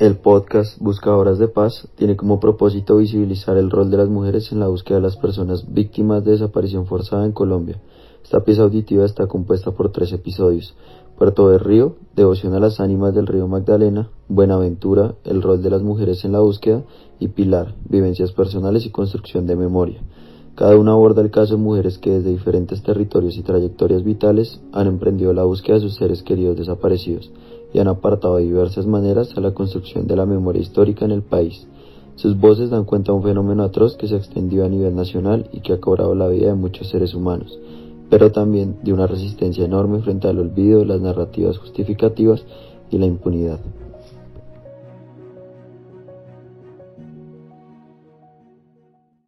El podcast Buscadoras de Paz tiene como propósito visibilizar el rol de las mujeres en la búsqueda de las personas víctimas de desaparición forzada en Colombia. Esta pieza auditiva está compuesta por tres episodios. Puerto del Río, Devoción a las ánimas del río Magdalena, Buenaventura, el rol de las mujeres en la búsqueda y Pilar, vivencias personales y construcción de memoria. Cada una aborda el caso de mujeres que desde diferentes territorios y trayectorias vitales han emprendido la búsqueda de sus seres queridos desaparecidos y han apartado de diversas maneras a la construcción de la memoria histórica en el país. Sus voces dan cuenta de un fenómeno atroz que se extendió a nivel nacional y que ha cobrado la vida de muchos seres humanos, pero también de una resistencia enorme frente al olvido, las narrativas justificativas y la impunidad.